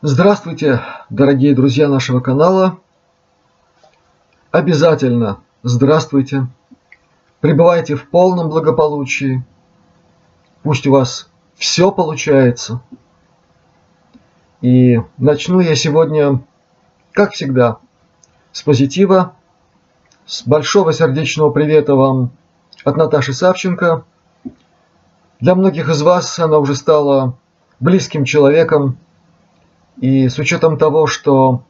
Здравствуйте, дорогие друзья нашего канала. Обязательно здравствуйте. Пребывайте в полном благополучии. Пусть у вас все получается. И начну я сегодня, как всегда, с позитива, с большого сердечного привета вам от Наташи Савченко. Для многих из вас она уже стала близким человеком, и с учетом того, что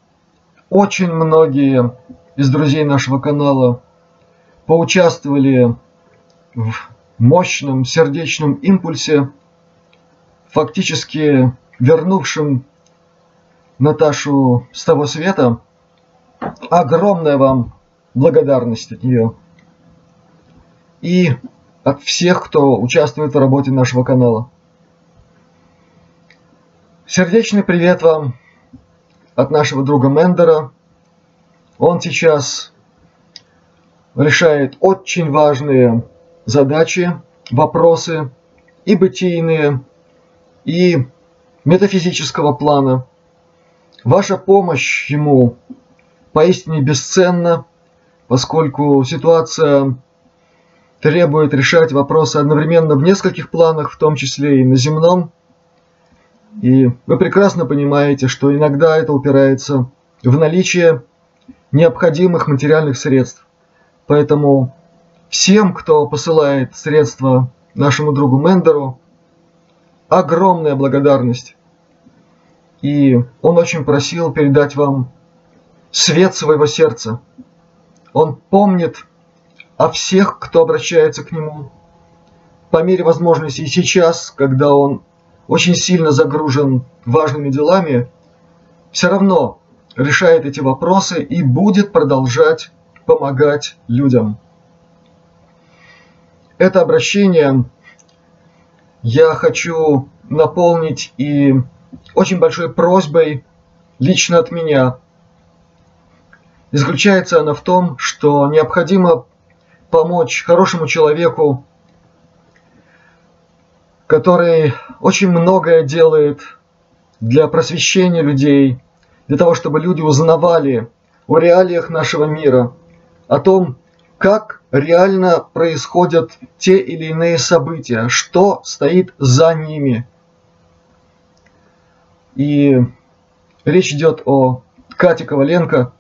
очень многие из друзей нашего канала поучаствовали в мощном сердечном импульсе, фактически вернувшим Наташу с того света, огромная вам благодарность от нее. И от всех, кто участвует в работе нашего канала. Сердечный привет вам от нашего друга Мендера. Он сейчас решает очень важные задачи, вопросы и бытийные, и метафизического плана. Ваша помощь ему поистине бесценна, поскольку ситуация требует решать вопросы одновременно в нескольких планах, в том числе и на земном, и вы прекрасно понимаете, что иногда это упирается в наличие необходимых материальных средств. Поэтому всем, кто посылает средства нашему другу Мендеру, огромная благодарность. И он очень просил передать вам свет своего сердца. Он помнит о всех, кто обращается к нему. По мере возможности и сейчас, когда он очень сильно загружен важными делами, все равно решает эти вопросы и будет продолжать помогать людям. Это обращение я хочу наполнить и очень большой просьбой лично от меня. И заключается она в том, что необходимо помочь хорошему человеку который очень многое делает для просвещения людей, для того, чтобы люди узнавали о реалиях нашего мира, о том, как реально происходят те или иные события, что стоит за ними. И речь идет о Кате Коваленко.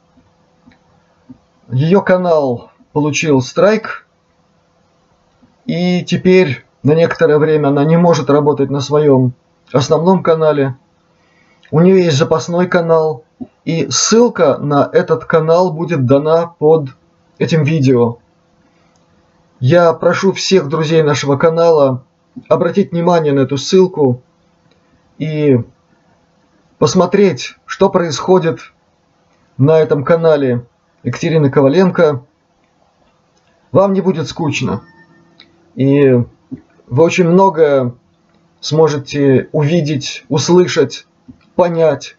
Ее канал получил страйк, и теперь на некоторое время она не может работать на своем основном канале. У нее есть запасной канал, и ссылка на этот канал будет дана под этим видео. Я прошу всех друзей нашего канала обратить внимание на эту ссылку и посмотреть, что происходит на этом канале Екатерины Коваленко. Вам не будет скучно. И вы очень много сможете увидеть, услышать, понять.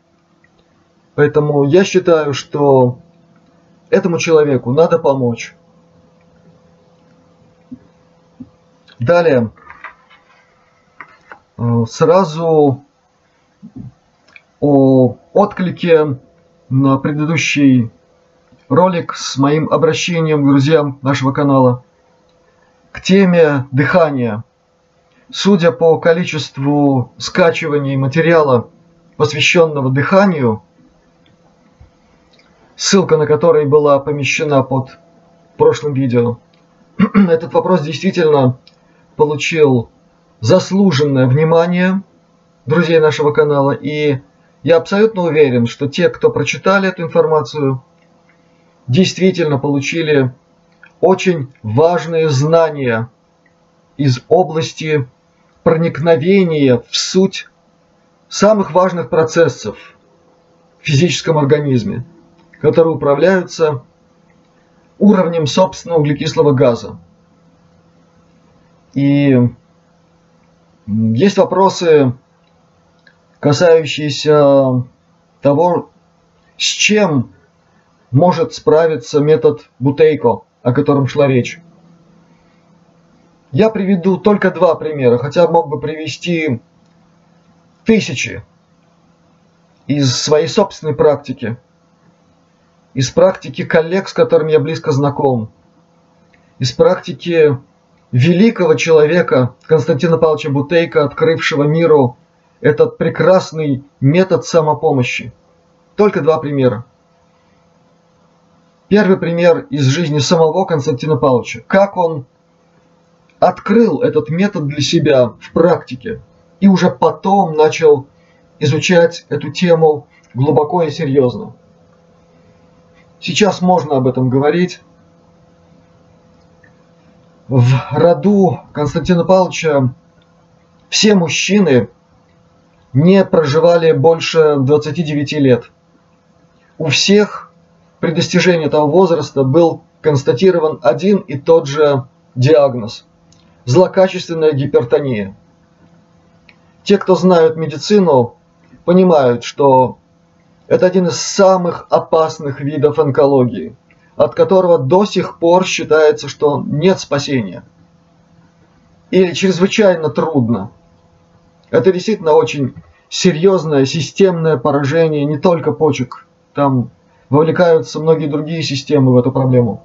Поэтому я считаю, что этому человеку надо помочь. Далее. Э, сразу о отклике на предыдущий ролик с моим обращением к друзьям нашего канала к теме дыхания – Судя по количеству скачиваний материала, посвященного дыханию, ссылка на который была помещена под прошлым видео, этот вопрос действительно получил заслуженное внимание друзей нашего канала. И я абсолютно уверен, что те, кто прочитали эту информацию, действительно получили очень важные знания из области проникновение в суть самых важных процессов в физическом организме, которые управляются уровнем собственного углекислого газа. И есть вопросы, касающиеся того, с чем может справиться метод Бутейко, о котором шла речь. Я приведу только два примера, хотя мог бы привести тысячи. из своей собственной практики, из практики коллег, с которыми я близко знаком, из практики великого человека Константина Павловича Бутейка, открывшего миру этот прекрасный метод самопомощи. Только два примера. Первый пример из жизни самого Константина Павловича. Как он открыл этот метод для себя в практике и уже потом начал изучать эту тему глубоко и серьезно. Сейчас можно об этом говорить. В роду Константина Павловича все мужчины не проживали больше 29 лет. У всех при достижении этого возраста был констатирован один и тот же диагноз – злокачественная гипертония. Те, кто знают медицину, понимают, что это один из самых опасных видов онкологии, от которого до сих пор считается, что нет спасения. Или чрезвычайно трудно. Это действительно очень серьезное системное поражение не только почек. Там вовлекаются многие другие системы в эту проблему.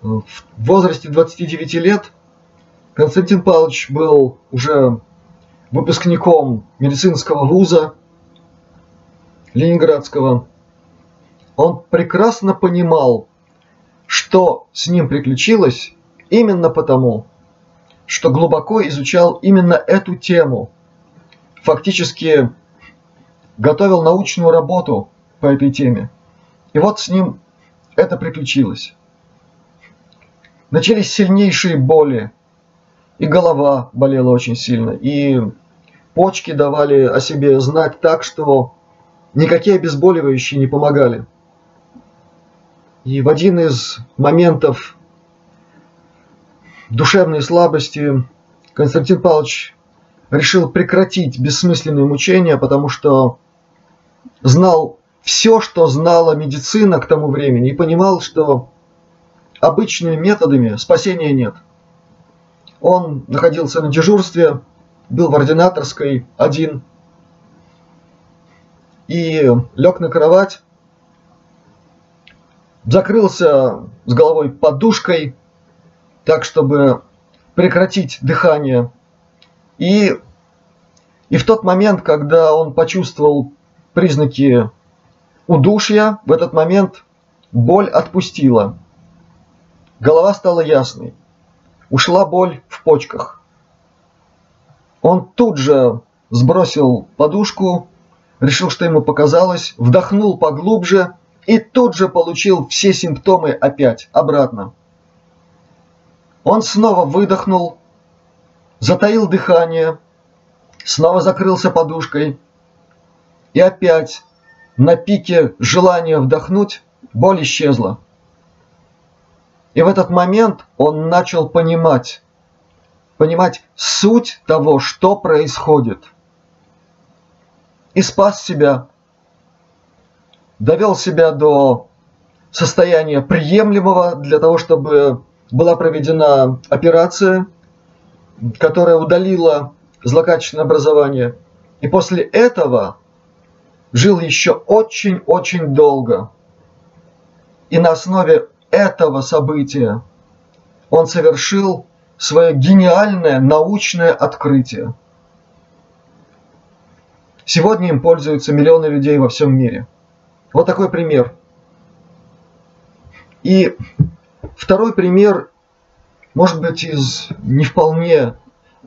В возрасте 29 лет Константин Павлович был уже выпускником медицинского вуза Ленинградского. Он прекрасно понимал, что с ним приключилось именно потому, что глубоко изучал именно эту тему. Фактически готовил научную работу по этой теме. И вот с ним это приключилось. Начались сильнейшие боли, и голова болела очень сильно, и почки давали о себе знать так, что никакие обезболивающие не помогали. И в один из моментов душевной слабости Константин Павлович решил прекратить бессмысленные мучения, потому что знал все, что знала медицина к тому времени, и понимал, что обычными методами спасения нет. Он находился на дежурстве, был в ординаторской один и лег на кровать, закрылся с головой подушкой, так, чтобы прекратить дыхание. И, и в тот момент, когда он почувствовал признаки удушья, в этот момент боль отпустила. Голова стала ясной. Ушла боль в почках. Он тут же сбросил подушку, решил, что ему показалось, вдохнул поглубже и тут же получил все симптомы опять, обратно. Он снова выдохнул, затаил дыхание, снова закрылся подушкой и опять на пике желания вдохнуть боль исчезла. И в этот момент он начал понимать, понимать суть того, что происходит. И спас себя, довел себя до состояния приемлемого для того, чтобы была проведена операция, которая удалила злокачественное образование. И после этого жил еще очень-очень долго. И на основе этого события он совершил свое гениальное научное открытие. Сегодня им пользуются миллионы людей во всем мире. Вот такой пример. И второй пример, может быть, из не вполне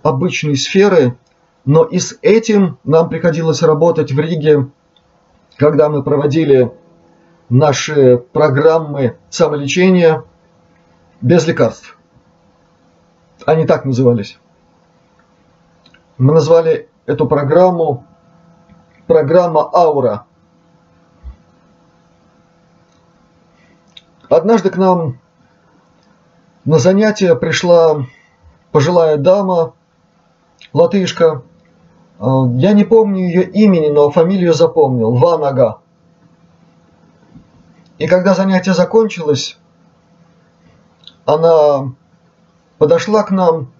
обычной сферы, но и с этим нам приходилось работать в Риге, когда мы проводили наши программы самолечения без лекарств. Они так назывались. Мы назвали эту программу программа Аура. Однажды к нам на занятие пришла пожилая дама, латышка. А, я не помню ее имени, но фамилию запомнил. Ванага. И когда занятие закончилось, она подошла к нам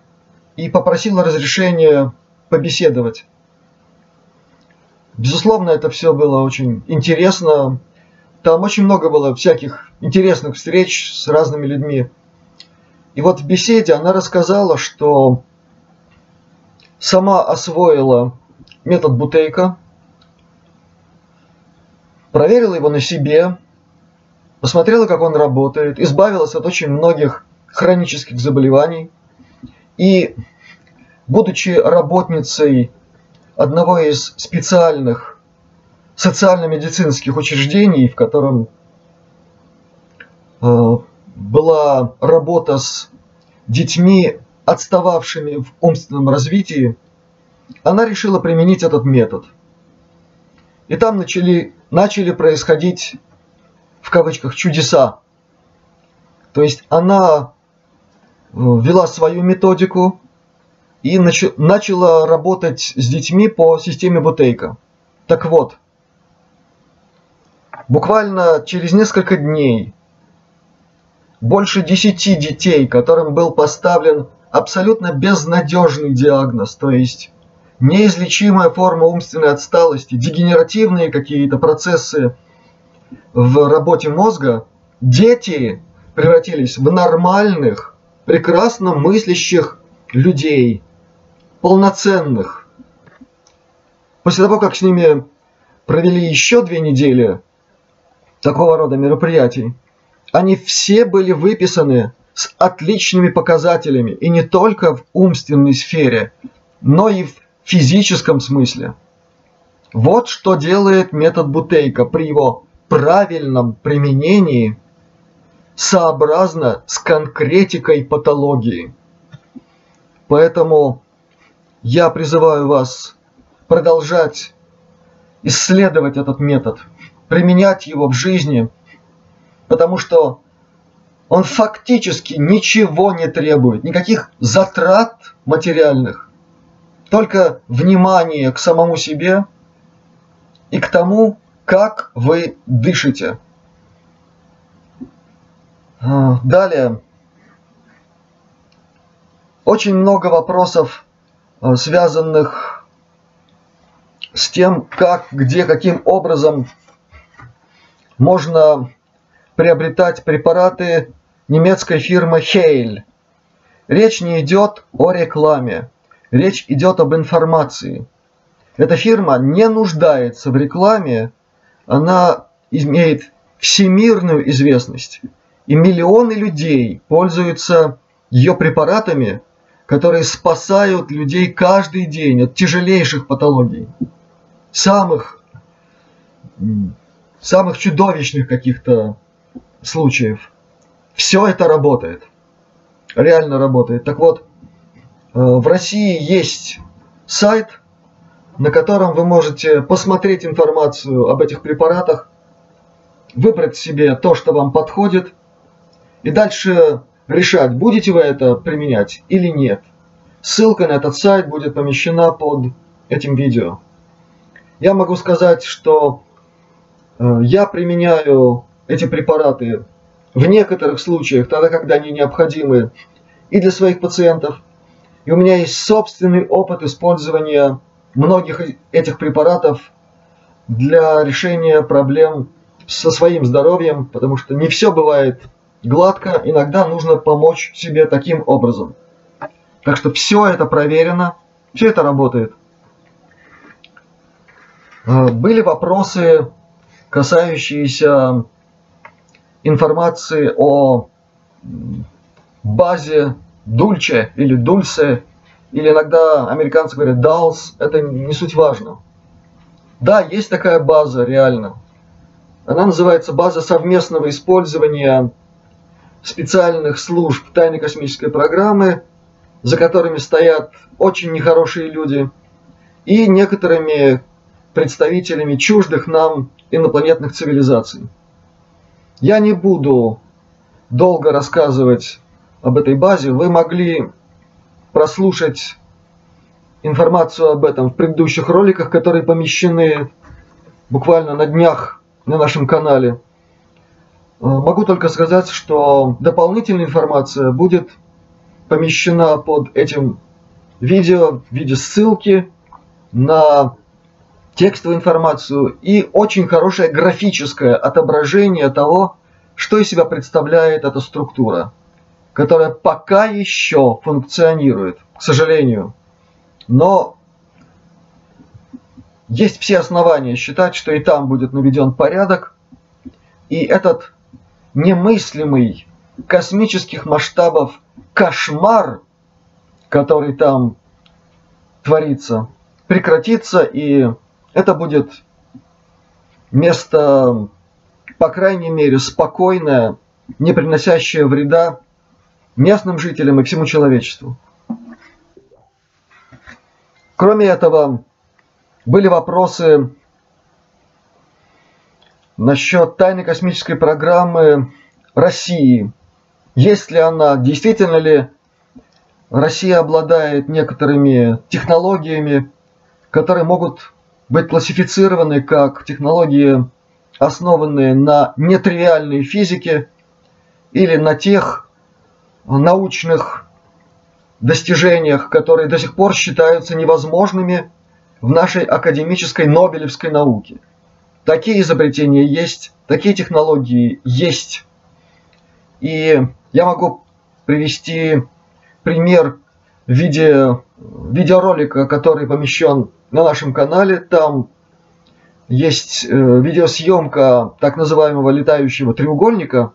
и попросила разрешения побеседовать. Безусловно, это все было очень интересно. Там очень много было всяких интересных встреч с разными людьми. И вот в беседе она рассказала, что сама освоила метод Бутейка, проверила его на себе, посмотрела, как он работает, избавилась от очень многих хронических заболеваний и, будучи работницей одного из специальных социально-медицинских учреждений, в котором э, была работа с детьми, отстававшими в умственном развитии, она решила применить этот метод. И там начали, начали происходить, в кавычках, чудеса. То есть она э, ввела свою методику и нач, начала работать с детьми по системе Бутейка. Так вот, буквально через несколько дней больше десяти детей, которым был поставлен абсолютно безнадежный диагноз, то есть неизлечимая форма умственной отсталости, дегенеративные какие-то процессы в работе мозга, дети превратились в нормальных, прекрасно мыслящих людей, полноценных. После того, как с ними провели еще две недели такого рода мероприятий, они все были выписаны с отличными показателями, и не только в умственной сфере, но и в физическом смысле. Вот что делает метод Бутейка при его правильном применении сообразно с конкретикой патологии. Поэтому я призываю вас продолжать исследовать этот метод, применять его в жизни, потому что он фактически ничего не требует, никаких затрат материальных, только внимание к самому себе и к тому, как вы дышите. А, далее. Очень много вопросов, а, связанных с тем, как, где, каким образом можно приобретать препараты немецкой фирмы Heil. Речь не идет о рекламе, речь идет об информации. Эта фирма не нуждается в рекламе, она имеет всемирную известность. И миллионы людей пользуются ее препаратами, которые спасают людей каждый день от тяжелейших патологий, самых, самых чудовищных каких-то случаев. Все это работает. Реально работает. Так вот, э, в России есть сайт, на котором вы можете посмотреть информацию об этих препаратах, выбрать себе то, что вам подходит, и дальше решать, будете вы это применять или нет. Ссылка на этот сайт будет помещена под этим видео. Я могу сказать, что э, я применяю эти препараты в некоторых случаях, тогда, когда они необходимы и для своих пациентов. И у меня есть собственный опыт использования многих этих препаратов для решения проблем со своим здоровьем, потому что не все бывает гладко, иногда нужно помочь себе таким образом. Так что все это проверено, все это работает. Э, были вопросы, касающиеся информации о базе Дульче или Дульсе, или иногда американцы говорят DALS, это не суть важно. Да, есть такая база реально. Она называется база совместного использования специальных служб тайной космической программы, за которыми стоят очень нехорошие люди, и некоторыми представителями чуждых нам инопланетных цивилизаций. Я не буду долго рассказывать об этой базе. Вы могли прослушать информацию об этом в предыдущих роликах, которые помещены буквально на днях на нашем канале. Э, могу только сказать, что дополнительная информация будет помещена под этим видео в виде ссылки на текстовую информацию и очень хорошее графическое отображение того, что из себя представляет эта структура, которая пока еще функционирует, к сожалению. Но есть все основания считать, что и там будет наведен порядок, и этот немыслимый космических масштабов кошмар, который там творится, прекратится, и это будет место, по крайней мере, спокойное, не приносящее вреда местным жителям и всему человечеству. Кроме этого, были вопросы насчет тайной космической программы России. Есть ли она, действительно ли Россия обладает некоторыми технологиями, которые могут быть классифицированы как технологии, основанные на нетривиальной физике или на тех научных достижениях, которые до сих пор считаются невозможными в нашей академической Нобелевской науке. Такие изобретения есть, такие технологии есть. И я могу привести пример в виде видеоролика, который помещен на нашем канале. Там есть э, видеосъемка так называемого летающего треугольника,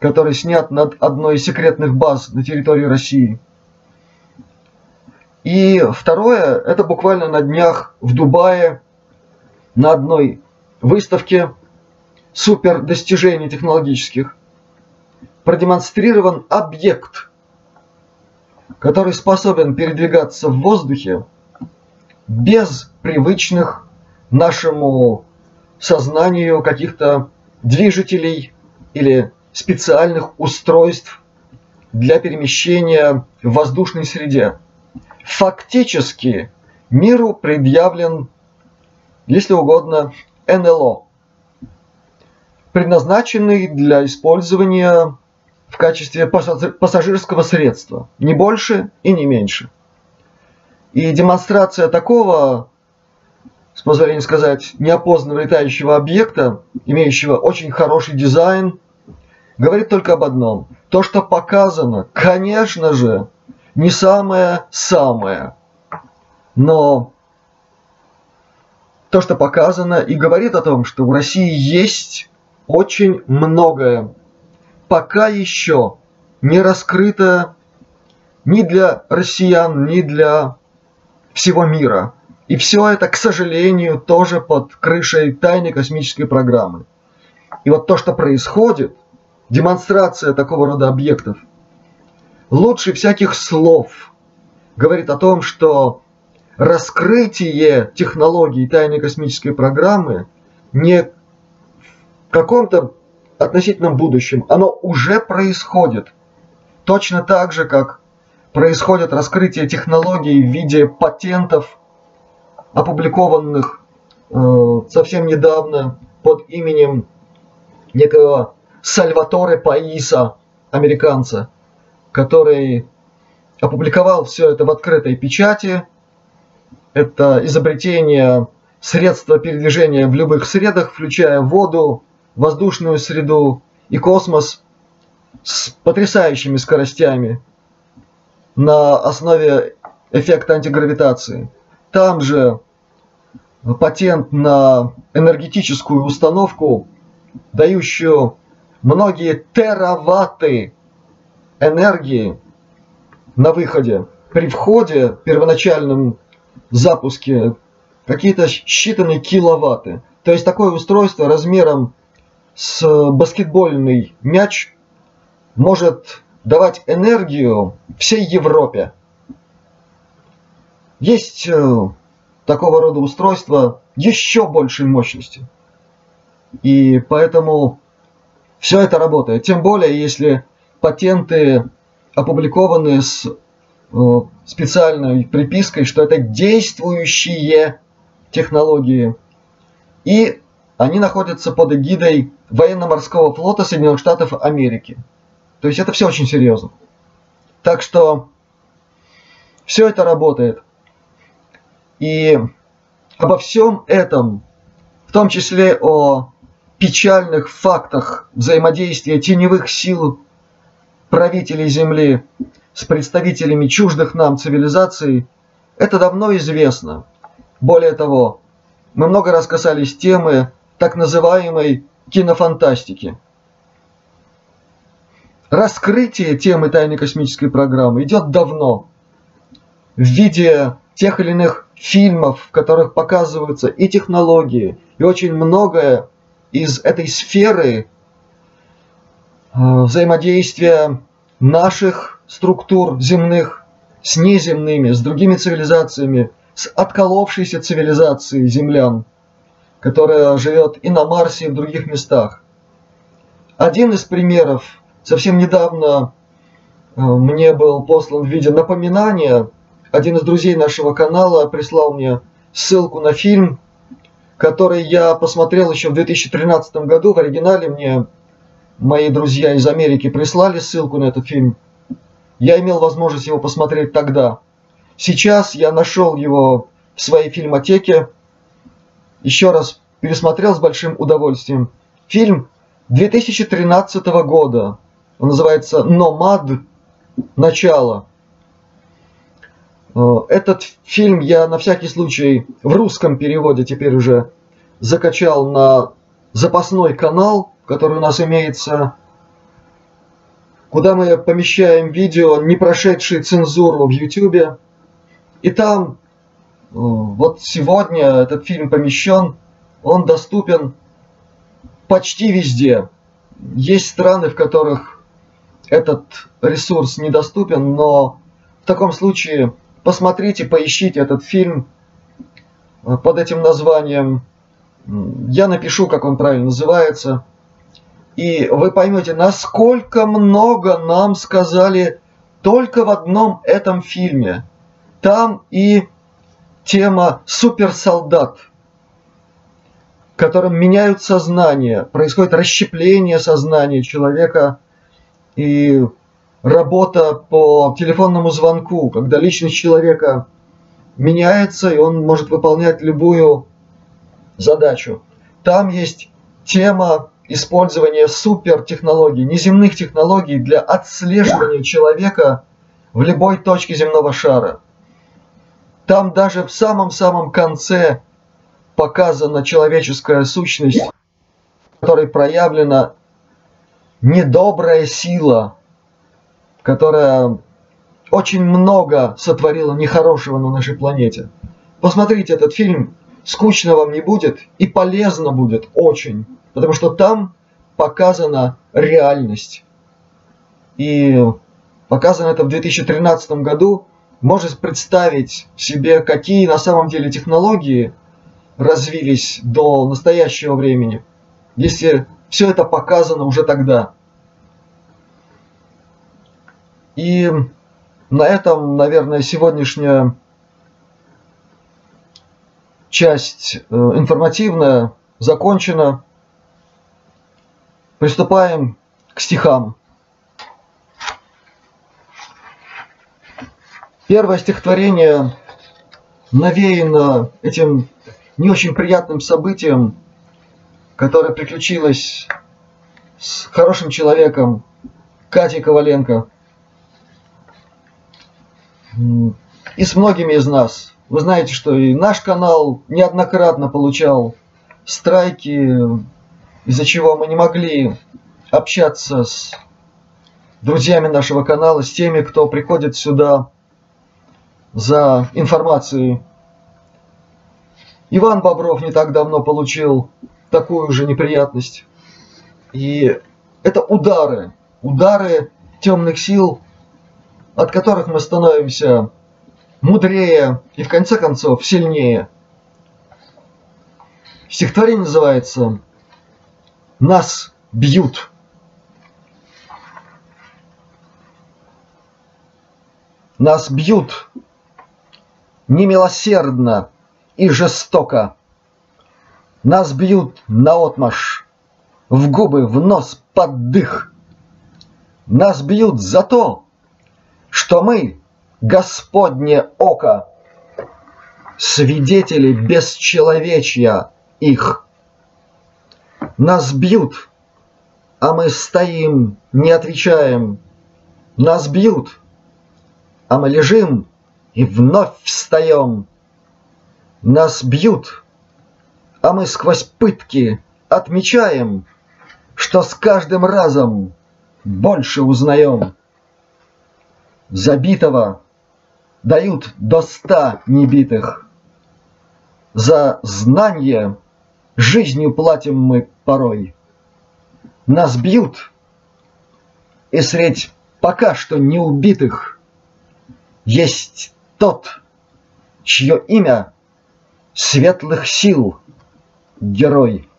который снят над одной из секретных баз на территории России. И второе, это буквально на днях в Дубае на одной выставке супер достижений технологических продемонстрирован объект – который способен передвигаться в воздухе без привычных нашему сознанию каких-то движителей или специальных устройств для перемещения в воздушной среде. Фактически миру предъявлен, если угодно, НЛО, предназначенный для использования в качестве пассажирского средства, не больше и не меньше. И демонстрация такого, с позволения сказать, неопознанного летающего объекта, имеющего очень хороший дизайн, говорит только об одном. То, что показано, конечно же, не самое-самое, но то, что показано, и говорит о том, что в России есть очень многое пока еще не раскрыто ни для россиян, ни для всего мира. И все это, к сожалению, тоже под крышей тайной космической программы. И вот то, что происходит, демонстрация такого рода объектов, лучше всяких слов говорит о том, что раскрытие технологий тайной космической программы не в каком-то относительном будущем, оно уже происходит. Точно так же, как происходит раскрытие технологий в виде патентов, опубликованных э, совсем недавно под именем некого Сальваторе Паиса, американца, который опубликовал все это в открытой печати. Это изобретение средства передвижения в любых средах, включая воду, воздушную среду и космос с потрясающими скоростями на основе эффекта антигравитации. Там же патент на энергетическую установку, дающую многие тераватты энергии на выходе. При входе, первоначальном запуске, какие-то считанные киловатты. То есть такое устройство размером с баскетбольный мяч может давать энергию всей Европе. Есть э, такого рода устройства еще большей мощности. И поэтому все это работает. Тем более, если патенты опубликованы с э, специальной припиской, что это действующие технологии. И они находятся под эгидой военно-морского флота Соединенных Штатов Америки. То есть это все очень серьезно. Так что все это работает. И Обо всем этом, в том числе о печальных фактах взаимодействия теневых сил правителей Земли с представителями чуждых нам цивилизаций, это давно известно. Более того, мы много раз касались темы так называемой кинофантастики. Раскрытие темы тайной космической программы идет давно в виде тех или иных фильмов, в которых показываются и технологии, и очень многое из этой сферы э, взаимодействия наших структур земных с неземными, с другими цивилизациями, с отколовшейся цивилизацией землян, которая живет и на Марсе, и в других местах. Один из примеров совсем недавно э, мне был послан в виде напоминания – один из друзей нашего канала прислал мне ссылку на фильм, который я посмотрел еще в 2013 году. В оригинале мне мои друзья из Америки прислали ссылку на этот фильм. Я имел возможность его посмотреть тогда. Сейчас я нашел его в своей фильмотеке. Еще раз пересмотрел с большим удовольствием. Фильм 2013 года. Он называется «Номад. Начало». Э, этот фильм я на всякий случай в русском переводе теперь уже закачал на запасной канал, который у нас имеется, куда мы помещаем видео, не прошедшие цензуру в YouTube. И там э, вот сегодня этот фильм помещен, он доступен почти везде. Есть страны, в которых этот ресурс недоступен, но в таком случае посмотрите, поищите этот фильм э, под этим названием. Я напишу, как он правильно называется. И вы поймете, насколько много нам сказали только в одном этом фильме. Там и тема суперсолдат, которым меняют сознание, происходит расщепление сознания человека, и работа по телефонному звонку, когда личность человека меняется, и он может выполнять любую задачу. Там есть тема использования супертехнологий, неземных технологий для отслеживания человека в любой точке земного шара. Там даже в самом-самом конце показана человеческая сущность, в которой проявлена недобрая сила, которая очень много сотворила нехорошего на нашей планете. Посмотрите этот фильм, скучно вам не будет и полезно будет очень, потому что там показана реальность. И показано это в 2013 году. Можете представить себе, какие на самом деле технологии развились до настоящего времени, если все это показано уже тогда. И на этом, наверное, сегодняшняя часть э, информативная закончена. Приступаем к стихам. Первое стихотворение навеяно этим не очень приятным событием, которое приключилось с хорошим человеком Катей Коваленко – и с многими из нас. Вы знаете, что и наш канал неоднократно получал страйки, из-за чего мы не могли общаться с друзьями нашего канала, с теми, кто приходит сюда за информацией. Иван Бобров не так давно получил такую же неприятность. И это удары, удары темных сил от которых мы становимся мудрее и в конце концов сильнее. Стихотворение называется «Нас бьют». Нас бьют немилосердно и жестоко. Нас бьют наотмашь, в губы, в нос, под дых. Нас бьют за то, что мы, Господне око, свидетели бесчеловечья их. Нас бьют, а мы стоим, не отвечаем. Нас бьют, а мы лежим и вновь встаем. Нас бьют, а мы сквозь пытки отмечаем, что с каждым разом больше узнаем. Забитого дают до ста небитых. За знание жизнью платим мы порой. Нас бьют, и средь пока что не убитых есть тот, чье имя светлых сил герой.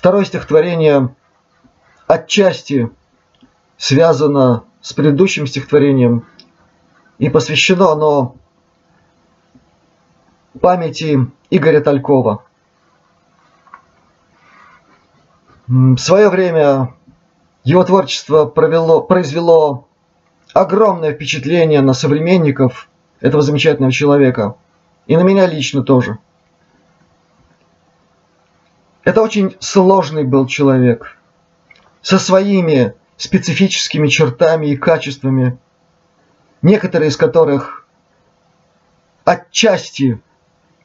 Второе стихотворение отчасти связано с предыдущим стихотворением, и посвящено оно памяти Игоря Талькова. В свое время его творчество провело, произвело огромное впечатление на современников этого замечательного человека. И на меня лично тоже. Это очень сложный был человек. Со своими специфическими чертами и качествами, некоторые из которых отчасти,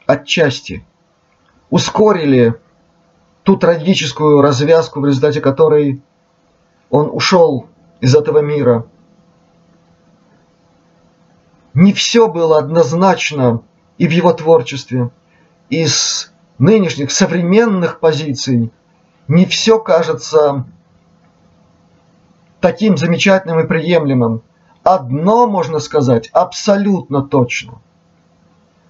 отчасти ускорили ту трагическую развязку, в результате которой он ушел из этого мира. Не все было однозначно и в его творчестве. Из нынешних современных позиций не все кажется таким замечательным и приемлемым. Одно можно сказать абсолютно точно.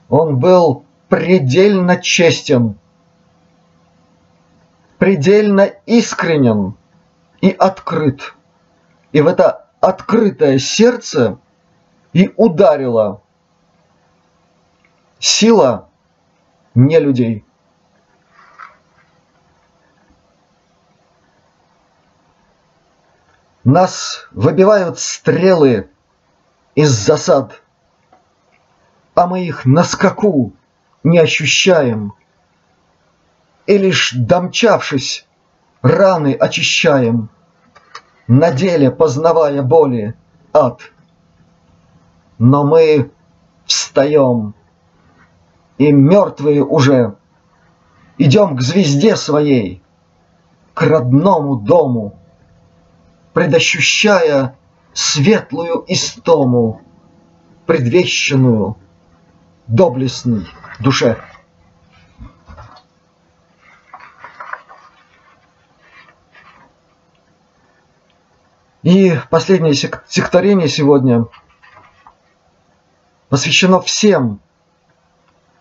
Он был предельно честен, предельно искренен и открыт. И в это открытое сердце и ударила сила не людей. Нас выбивают стрелы из засад, а мы их на скаку не ощущаем. И лишь домчавшись, раны очищаем, на деле познавая боли ад. Но мы встаем, и мертвые уже идем к звезде своей, к родному дому предощущая светлую истому, предвещенную доблестной душе. И последнее стихотворение сегодня посвящено всем,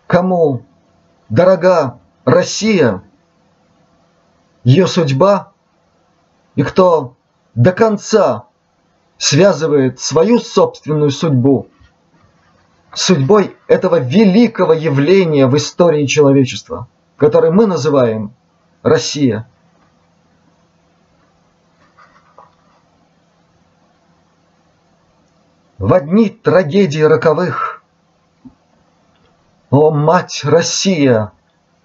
кому дорога Россия, ее судьба, и кто до конца связывает свою собственную судьбу судьбой этого великого явления в истории человечества, которое мы называем Россия. В одни трагедии роковых, О, мать Россия,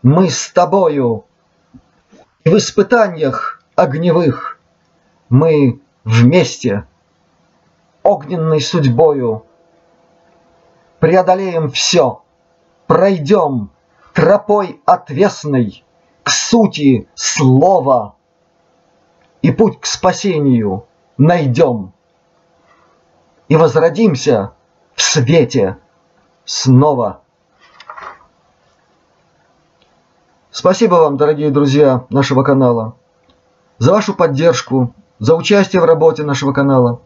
мы с тобою, И в испытаниях огневых мы вместе огненной судьбою преодолеем все, пройдем тропой отвесной к сути слова и путь к спасению найдем и возродимся в свете снова. Спасибо вам, дорогие друзья нашего канала, за вашу поддержку за участие в работе нашего канала,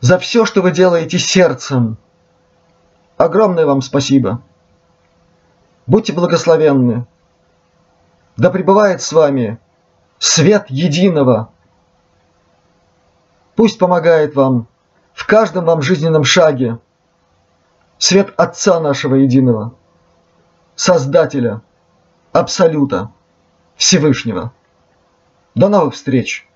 за все, что вы делаете сердцем. Огромное вам спасибо. Будьте благословенны. Да пребывает с вами свет единого. Пусть помогает вам в каждом вам жизненном шаге свет Отца нашего единого, Создателя, Абсолюта, Всевышнего. До новых встреч!